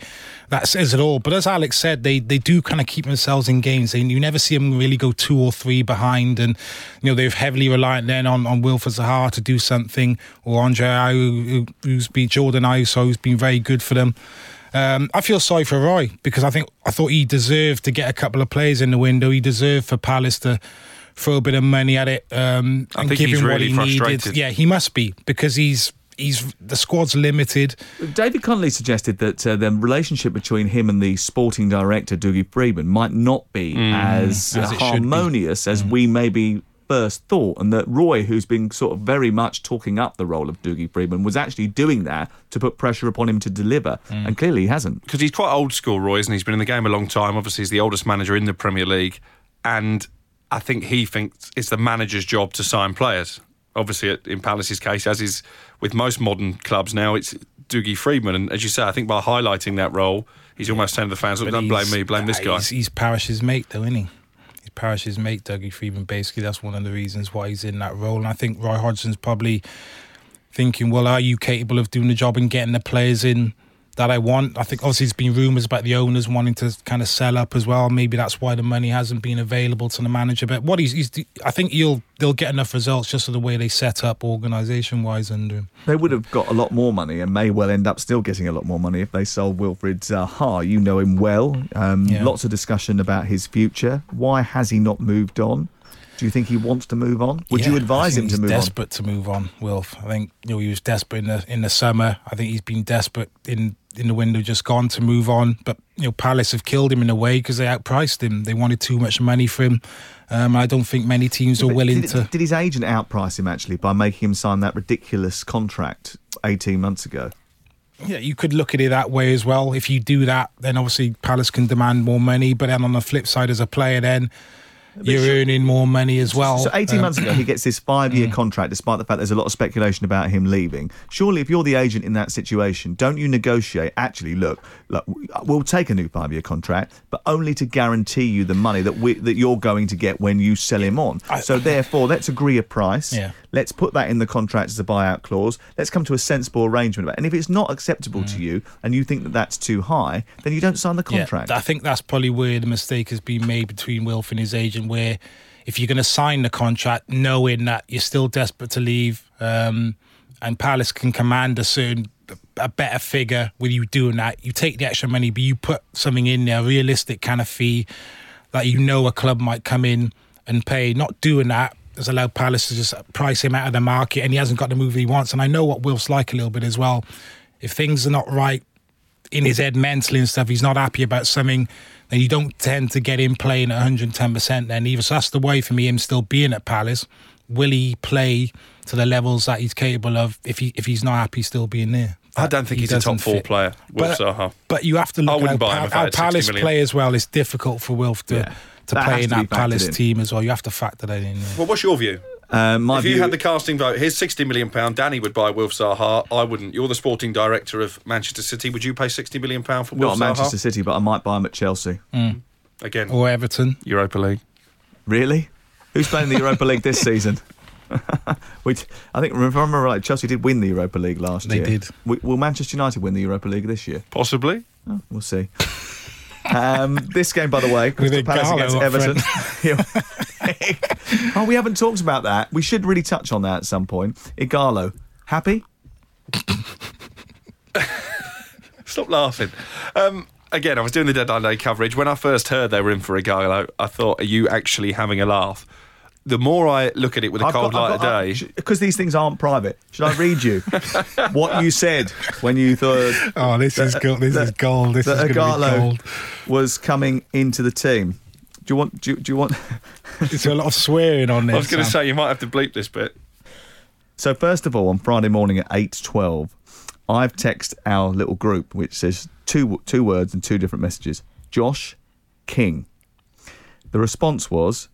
That says it all. But as Alex said, they, they do kind of keep themselves in games. They, you never see them really go two or three behind. And, you know, they're heavily reliant then on, on Wilfried Zaha to do something or Andre who's been Jordan Ayew, who's been very good for them. Um, I feel sorry for Roy because I think I thought he deserved to get a couple of players in the window. He deserved for Palace to throw a bit of money at it um, and give him really what he frustrated. needed. Yeah, he must be because he's he's the squad's limited. David Connolly suggested that uh, the relationship between him and the sporting director, Dougie Freedman, might not be as, As it should be. harmonious as we maybe first thought, and that Roy, who's been sort of very much talking up the role of Dougie Freedman, was actually doing that to put pressure upon him to deliver, and clearly he hasn't. because he's quite old school, Roy, isn't he? He's been in the game a long time. Obviously, he's the oldest manager in the Premier League, and I think he thinks it's the manager's job to sign players. Obviously, in Palace's case, as is with most modern clubs now, it's Dougie Freedman, and as you say, I think by highlighting that role, he's almost saying to the fans, "Look, "Don't blame me, blame this uh, guy." He's, he's Parish's mate, though, isn't he? He's Parish's mate, Dougie Freedman. Basically, that's one of the reasons why he's in that role. And I think Roy Hodgson's probably thinking, well, are you capable of doing the job and getting the players in that I want? I think obviously there's been rumours about the owners wanting to kind of sell up as well. Maybe that's why the money hasn't been available to the manager. But what he's, he's I think he'll they'll get enough results just of the way they set up organisation wise under him. They would have got a lot more money and may well end up still getting a lot more money if they sold Wilfried Zaha. You know him well. Um, Yeah. Lots of discussion about his future. Why has he not moved on? Do you think he wants to move on? Would you advise him to he's move desperate to move on, Wilf. I think you know he was desperate in the in the summer. I think he's been desperate in in the window just gone to move on. But you know Palace have killed him in a way because they outpriced him. They wanted too much money for him. Um, I don't think many teams are willing did, to. did his agent outprice him actually by making him sign that ridiculous contract 18 months ago? Yeah, you could look at it that way as well. If you do that, then obviously Palace can demand more money. But then on the flip side, as a player, then you're earning more money as well. So 18 Um, months ago, he gets this five-year contract, despite the fact there's a lot of speculation about him leaving. Surely, if you're the agent in that situation, don't you negotiate? Actually, look, look, we'll take a new five-year contract, but only to guarantee you the money that we, that you're going to get when you sell him on. so therefore, let's agree a price. Yeah. Let's put that in the contract as a buyout clause. Let's come to a sensible arrangement. about it. And if it's not acceptable to you, and you think that that's too high, then you don't sign the contract. Yeah, I think that's probably where the mistake has been made between Wilf and his agent, where if you're going to sign the contract knowing that you're still desperate to leave, um, and Palace can command a certain a better figure with you doing that, you take the extra money, but you put something in there, a realistic kind of fee that you know a club might come in and pay. Not doing that has allowed Palace to just price him out of the market, and he hasn't got the move he wants. And I know what Wilf's like a little bit as well. If things are not right in his head mentally and stuff, he's not happy about something, then you don't tend to get him playing at 110% then either. So that's the way for me, him still being at Palace. Will he play to the levels that he's capable of if he if he's not happy still being there? I don't think He he's a top four fit. player, Wilf But- Zaha. But you have to look at how, Pa- how Palace play as well. It's difficult for Wilf to, Yeah. to play in that Palace in. team as well. You have to factor that in. Yeah. Well, what's your view? Uh, my if you had the casting vote, here's sixty million pound. Danny would buy Wilf Zaha. I wouldn't. You're the sporting director of Manchester City. Would you pay sixty million pound for not Wilf at Manchester City, but I might buy him at Chelsea. Again, Or Everton. Europa League. Really? Who's playing the Europa League this season? [LAUGHS] Which I think, if I remember right, Chelsea did win the Europa League last They year. They did. Will Manchester United win the Europa League this year? Possibly. Oh, we'll see. [LAUGHS] um, this game, by the way, Crystal Palace against Everton. [LAUGHS] [LAUGHS] oh, we haven't talked about that. We should really touch on that at some point. Ighalo, happy? [LAUGHS] Stop laughing. Um, again, I was doing the deadline day coverage. When I first heard they were in for Ighalo, I thought, are you actually having a laugh? the more I look at it with a I've cold got- light I've of day, because these things aren't private. Should I read you [LAUGHS] what you said when you thought? Oh, this is gold. This is gold. This is that going to be Ighalo gold. was coming into the team. Do you want? Do you, do you want? [LAUGHS] There's a lot of swearing on this. [LAUGHS] I was going to say you might have to bleep this bit. So first of all, on Friday morning at eight twelve, I've texted our little group which says two two words and two different messages. Josh King. The response was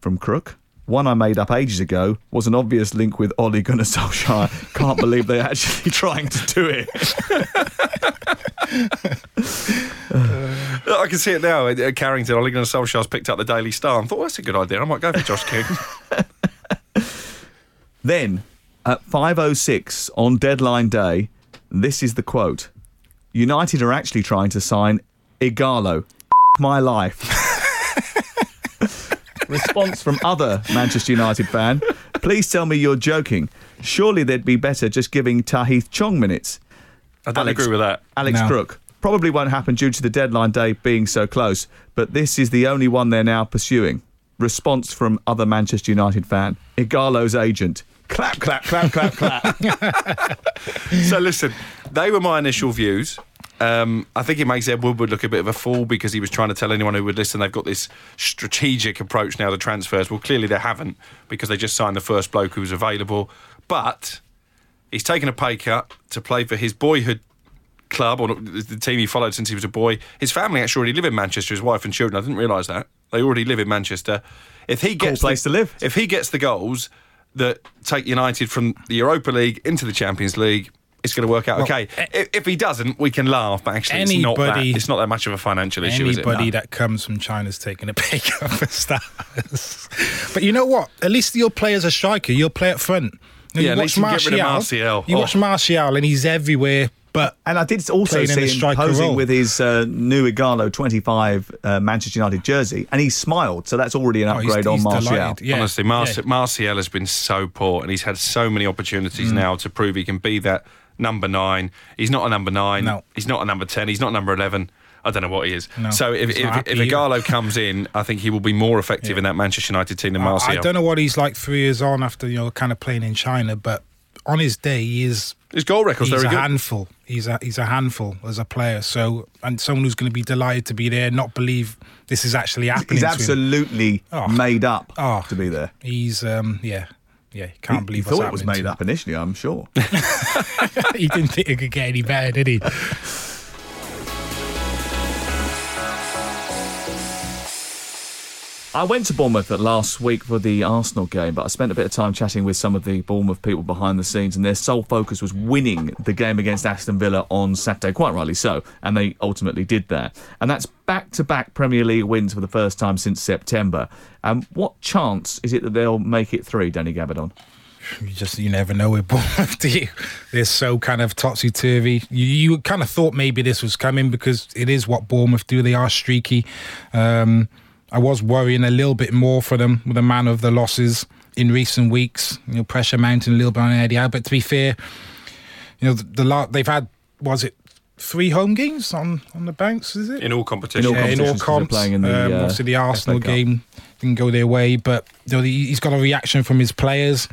from Crook. One I made up ages ago was an obvious link with Ole Gunnar Solskjaer. Can't believe they're actually [LAUGHS] trying to do it. I can see it now. At Carrington, Ole Gunnar Solskjaer's picked up the Daily Star and thought, well, that's a good idea. I might go for Josh King. [LAUGHS] Then at 5:06 on deadline day, this is the quote: United are actually trying to sign Ighalo. My life. Response from other Manchester United fan: Please tell me you're joking. Surely they'd be better just giving Tahith Chong minutes. I don't agree with that. Alex No. Crook. Probably won't happen due to the deadline day being so close, but this is the only one they're now pursuing. Response from other Manchester United fan. Ighalo's agent. Clap, clap, clap, clap, clap. [LAUGHS] so listen, they were my initial views. Um, I think it makes Ed Woodward look a bit of a fool because he was trying to tell anyone who would listen they've got this strategic approach now to transfers. Well, clearly they haven't because they just signed the first bloke who was available. But he's taken a pay cut to play for his boyhood club or the team he followed since he was a boy. His family actually already live in Manchester. His wife and children. I didn't realise that they already live in Manchester. If he gets place the, to live. if he gets the goals that take United from the Europa League into the Champions League. It's going to work out Well, okay. If, if he doesn't, we can laugh. But actually, it's not that. It's not that much of a financial issue, is it? Anybody No. that comes from China's taking a pay cut for stars. [LAUGHS] but you know what? At least you'll play as a striker. You'll play up front. And Yeah, you at watch least you get rid of Martial. You Oh. watch Martial, and he's everywhere. But And I did also see him striker posing role. with his uh, new Ighalo 25 uh, Manchester United jersey, and he smiled. So that's already an Oh, he's- upgrade on he's Martial. Yeah, Honestly, Marci- yeah. Martial has been so poor, and he's had so many Mm. opportunities now to prove he can be that number nine. He's not a number nine. No. He's not a number ten. He's not number eleven. I don't know what he is. No, so if if, not if. Ighalo [LAUGHS] comes in, I think he will be more effective in that Manchester United team than Martial. I, I don't know what he's like three years on after you know kind of playing in China, but on his day, he is. His goal record's he's very a good. handful. He's a he's a handful as a player. So and someone who's going to be delighted to be there, not believe this is actually happening. He's to him. absolutely Oh. made up Oh. to be there. He's um yeah yeah. Can't he, believe he thought it was made up initially, I'm sure. [LAUGHS] he didn't think it could get any better, did he? I went to Bournemouth last week for the Arsenal game, but I spent a bit of time chatting with some of the Bournemouth people behind the scenes, and their sole focus was winning the game against Aston Villa on Saturday, quite rightly so, and they ultimately did that. And that's back to back Premier League wins for the first time since September. Um, what chance is it that they'll make it through, Danny Gabbidon? You just you never know with [LAUGHS] Bournemouth, do you? They're so kind of topsy turvy. You, you kind of thought maybe this was coming because it is what Bournemouth do. They are streaky. Um, I was worrying a little bit more for them with the man of the losses in recent weeks. You know, pressure mounting a little bit on Eddie Howe. But to be fair, you know the, the lot they've had was it three home games on on the banks? Is it in all competitions. all yeah, in all competitions 'cause they're comps. playing in the, um, uh, obviously, the Arsenal game didn't go their way, but you know, he- he's got a reaction from his players.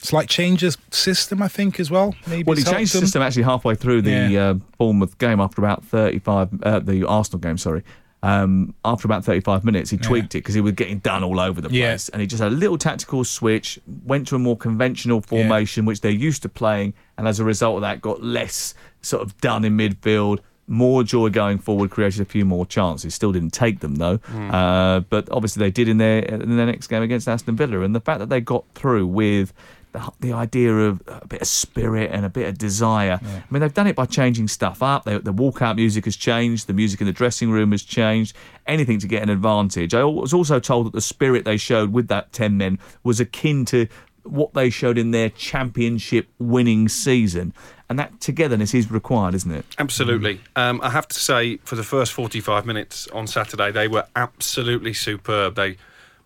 Slight like change his system, I think, as well. Maybe Well, he changed the system actually halfway through the Yeah. uh, Bournemouth game after about 35, uh, the Arsenal game, sorry. Um, after about 35 minutes, he tweaked it because he was getting done all over the Yeah. place. And he just had a little tactical switch, went to a more conventional formation, which they're used to playing. And as a result of that, got less sort of done in midfield. More joy going forward, created a few more chances. Still didn't take them though, uh, but obviously they did in their in their next game against Aston Villa. And the fact that they got through with the, the idea of a bit of spirit and a bit of desire. I mean, they've done it by changing stuff up. They, the walkout music has changed. The music in the dressing room has changed. Anything to get an advantage. I was also told that the spirit they showed with that 10 men was akin to what they showed in their championship winning season. And that togetherness is required, isn't it? Absolutely. Um, I have to say, for the first 45 minutes on Saturday, they were absolutely superb. They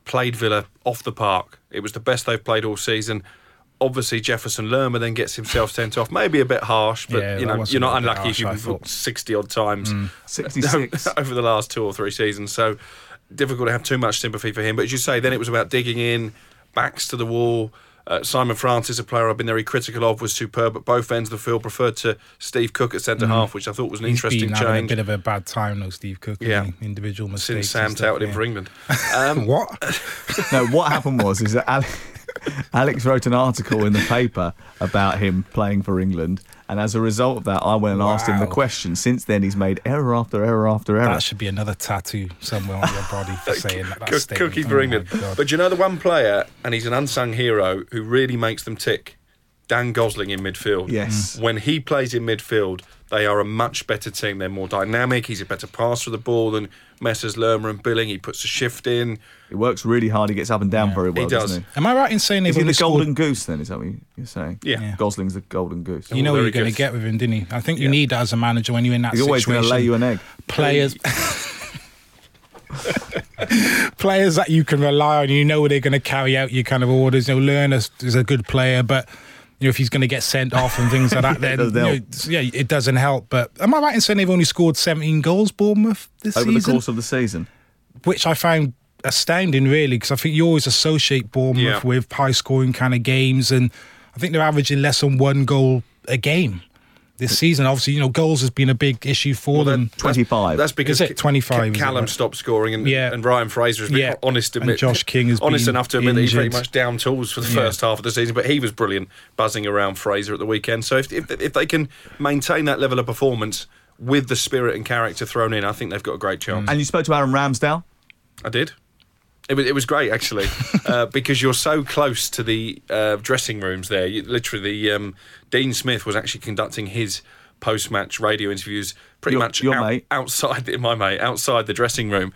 played Villa off the park. It was the best they've played all season. Obviously, Jefferson Lerma then gets himself sent off. Maybe a bit harsh, but Yeah, you know you're not unlucky if harsh, I you've been booked 60 odd times [LAUGHS] 66. [LAUGHS] over the last two or three seasons. So difficult to have too much sympathy for him. But as you say, then it was about digging in, backs to the wall. Uh, Simon Francis, a player I've been very critical of, was superb at both ends of the field. Preferred to Steve Cook at centre Mm. half, which I thought was an He's interesting been change. a bit of a bad time, though, Steve Cook. Yeah. Yeah, individual mistakes. Since and Sam stuff, touted him yeah. for England. [LAUGHS] Um, what? no, what happened was is that Alex, Alex wrote an article in the paper about him playing for England, and as a result of that, I went and asked him the question. Since then, he's made error after error after error. That should be another tattoo somewhere on your body for [LAUGHS] saying that. that Cook- statement. Cookie Oh for my England. But do you know the one player, and he's an unsung hero who really makes them tick? Dan Gosling in midfield. Yes. Mm. When he plays in midfield, they are a much better team. They're more dynamic. He's a better passer of the ball than Messrs. Lerma and Billing. He puts a shift in. He works really hard. He gets up and down very well. He does. Doesn't he? Am I right in saying they've Is he only the golden goose? Then is that what you're saying? Yeah. Yeah. Gosling's the golden goose. You know what you're going to get with him, didn't you? I think you need that as a manager when you're in that He's always situation. going to lay you an egg. Players, [LAUGHS] players that you can rely on. You know they're going to carry out your kind of orders. You know, Lerma is a good player, but you know if he's going to get sent off and things like that, [LAUGHS] then doesn't you know, yeah, it doesn't help. But am I right in saying they've only scored 17 goals, Bournemouth this Over season? the course of the season. which I found astounding, really, because I think you always associate Bournemouth Yeah. with high scoring kind of games, and I think they're averaging less than one goal a game this season. Obviously, you know, goals has been a big issue for them. 25. That's because it 25, Ca- it, Callum right? stopped scoring, and, Yeah. and Ryan Fraser has been Yeah. honest to And. Josh King has [LAUGHS] honest been enough to admit that he's pretty much down tools for the Yeah. first half of the season. But he was brilliant, buzzing around Fraser at the weekend. So if if, if they can maintain that level of performance with the spirit and character thrown in, I think they've got a great chance. And you spoke to Aaron Ramsdale. I did. It was, it was great actually [LAUGHS] uh, because you're so close to the uh, dressing rooms there. You, literally, um, Dean Smith was actually conducting his post-match radio interviews pretty Your- much your out- outside the, my mate outside the dressing room.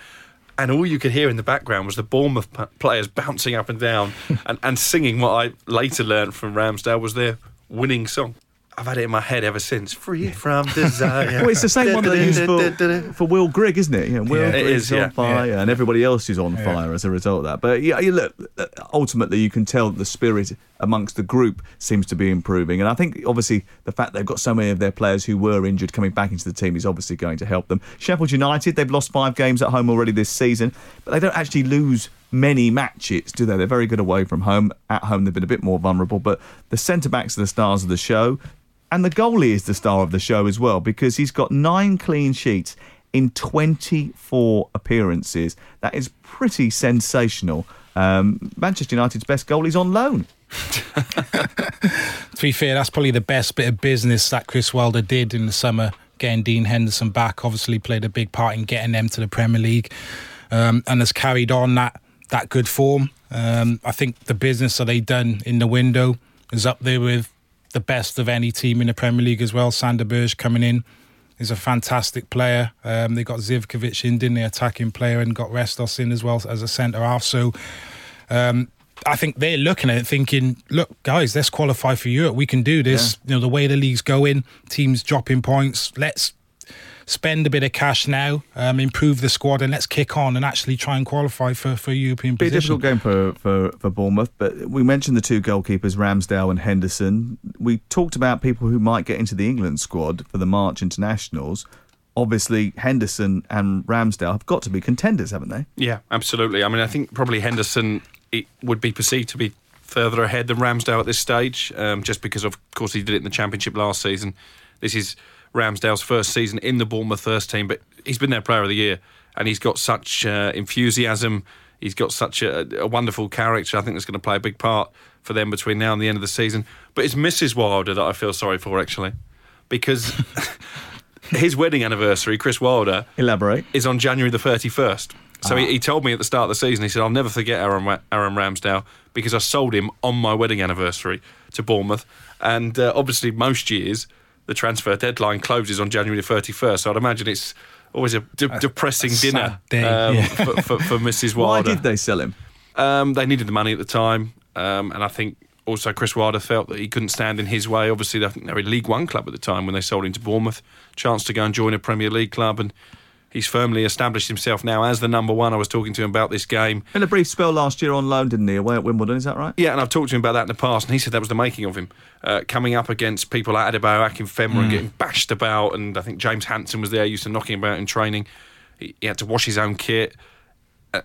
And all you could hear in the background was the Bournemouth p- players bouncing up and down [LAUGHS] and, and singing what I later learned from Ramsdale was their winning song. I've had it in my head ever since. Free from [LAUGHS] desire. Well, it's the same one that they use for, for Will Grigg, isn't it? You know, Will Yeah. It Grigg's is, on yeah. fire, and everybody else is on Yeah. fire as a result of that. But yeah, you look, uh, ultimately, you can tell that the spirit amongst the group seems to be improving, and I think obviously the fact they've got so many of their players who were injured coming back into the team is obviously going to help them. Sheffield United, they've lost five games at home already this season, but they don't actually lose many matches, do they? They're very good away from home. At home, they've been a bit more vulnerable, but the centre backs are the stars of the show. And the goalie is the star of the show as well because he's got nine clean sheets in 24 appearances. That is pretty sensational. Um, Manchester United's best goalie's on loan. [LAUGHS] To be fair, that's probably the best bit of business that Chris Wilder did in the summer, getting Dean Henderson back. Obviously, played a big part in getting them to the Premier League, um, and has carried on that that good form. Um, I think the business that they done in the window is up there with the best of any team in the Premier League as well. Sander Berge coming in is a fantastic player. Um, they got Zivkovic in, didn't they, attacking player, and got Retsos in as well as a centre half. So. Um, I think they're looking at it thinking, look, guys, let's qualify for Europe. We can do this. You know, the way the league's going, teams dropping points. Let's spend a bit of cash now, um, improve the squad, and let's kick on and actually try and qualify for, for a European Be a difficult game for, for, for Bournemouth, but we mentioned the two goalkeepers, Ramsdale and Henderson. We talked about people who might get into the England squad for the March internationals. Obviously, Henderson and Ramsdale have got to be contenders, haven't they? Yeah, absolutely. I mean, I think probably Henderson it would be perceived to be further ahead than Ramsdale at this stage, um, just because of course he did it in the Championship last season. This is Ramsdale's first season in the Bournemouth first team, but he's been their Player of the Year, and he's got such uh, enthusiasm. He's got such a, a wonderful character. I think that's going to play a big part for them between now and the end of the season. But it's Mrs. Wilder that I feel sorry for actually, because [LAUGHS] his wedding anniversary, Chris Wilder, Elaborate. is on January the 31st. So he, he told me at the start of the season, he said, I'll never forget Aaron, Aaron Ramsdale because I sold him on my wedding anniversary to Bournemouth. And uh, obviously, most years, the transfer deadline closes on January the 31st. So I'd imagine it's always a de- depressing a dinner um, yeah. for, for, for Mrs. [LAUGHS] Why Wilder. did they sell him? Um, they needed the money at the time, um, and I think also Chris Wilder felt that he couldn't stand in his way. Obviously, I think they were a League One club at the time when they sold him to Bournemouth. Chance to go and join a Premier League club, and he's firmly established himself now as the number one. I was talking to him about this game. In a brief spell last year on loan, didn't he, away at Wimbledon? Is that right? Yeah, and I've talked to him about that in the past, and he said that was the making of him. Uh, coming up against people at Adebayo, Akinfenwa, and getting bashed about, and I think James Hanson was there, used to knocking about in training. He, he had to wash his own kit.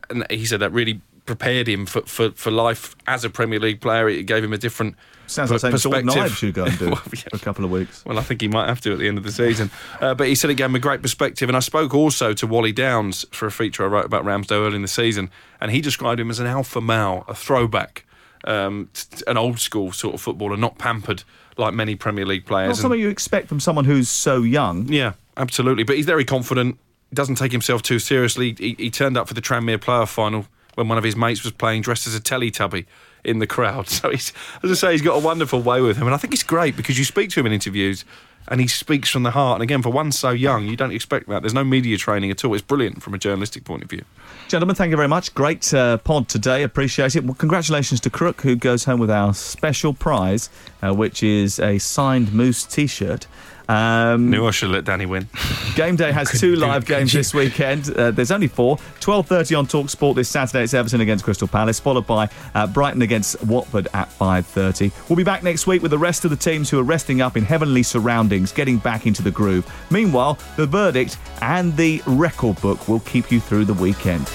and he said that really prepared him for, for, for life as a Premier League player. It gave him a different Sounds like something Jordan. Ives should go and [LAUGHS] do Well, yeah. for a couple of weeks. Well, I think he might have to at the end of the season. Uh, but he said it gave him a great perspective. And I spoke also to Wally Downes for a feature I wrote about Ramsdale early in the season. And he described him as an alpha male, a throwback, um, an old school sort of footballer, not pampered like many Premier League players. Not And- something you expect from someone who's so young. yeah, absolutely. But he's very confident. Doesn't take himself too seriously. He, he turned up for the Tranmere player final when one of his mates was playing dressed as a Teletubby in the crowd. [LAUGHS] So he's, as I say, he's got a wonderful way with him, and I think it's great because you speak to him in interviews. And he speaks from the heart. And again, for one so young, you don't expect that. There's no media training at all. It's brilliant from a journalistic point of view. Gentlemen, thank you very much. Great uh, pod today. Appreciate it. Well, congratulations to Crook, who goes home with our special prize, uh, which is a signed Moose t shirt. Um, Knew I should let Danny win. Game Day has [LAUGHS] two live games this weekend. Uh, there's only four. 12.30 on Talk Sport this Saturday. It's Everton against Crystal Palace, followed by uh, Brighton against Watford at 5.30. We'll be back next week with the rest of the teams who are resting up in heavenly surroundings, getting back into the groove. Meanwhile, the verdict and the record book will keep you through the weekend.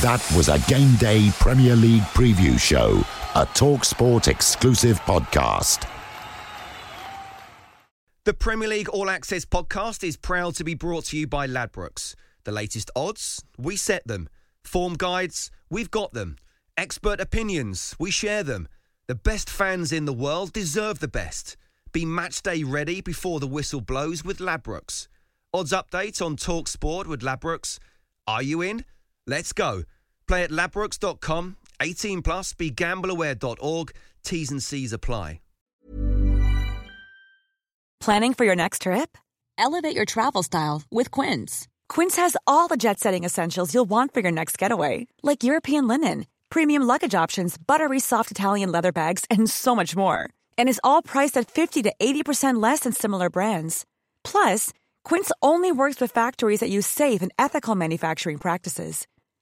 That was a Game Day Premier League preview show, a TalkSport exclusive podcast. The Premier League All Access podcast is proud to be brought to you by Ladbrokes. The latest odds, we set them. Form guides, we've got them. Expert opinions, we share them. The best fans in the world deserve the best. Be match day ready before the whistle blows with Ladbrokes. Odds update on Talk Sport with Ladbrokes. Are you in? Let's go. Play at ladbrokes.com. 18 plus. BeGambleAware.org. T's and C's apply. Planning for your next trip? Elevate your travel style with Quince. Quince has all the jet setting essentials you'll want for your next getaway, like European linen, premium luggage options, buttery soft Italian leather bags, and so much more. And is all priced at 50 to 80% less than similar brands. Plus, Quince only works with factories that use safe and ethical manufacturing practices.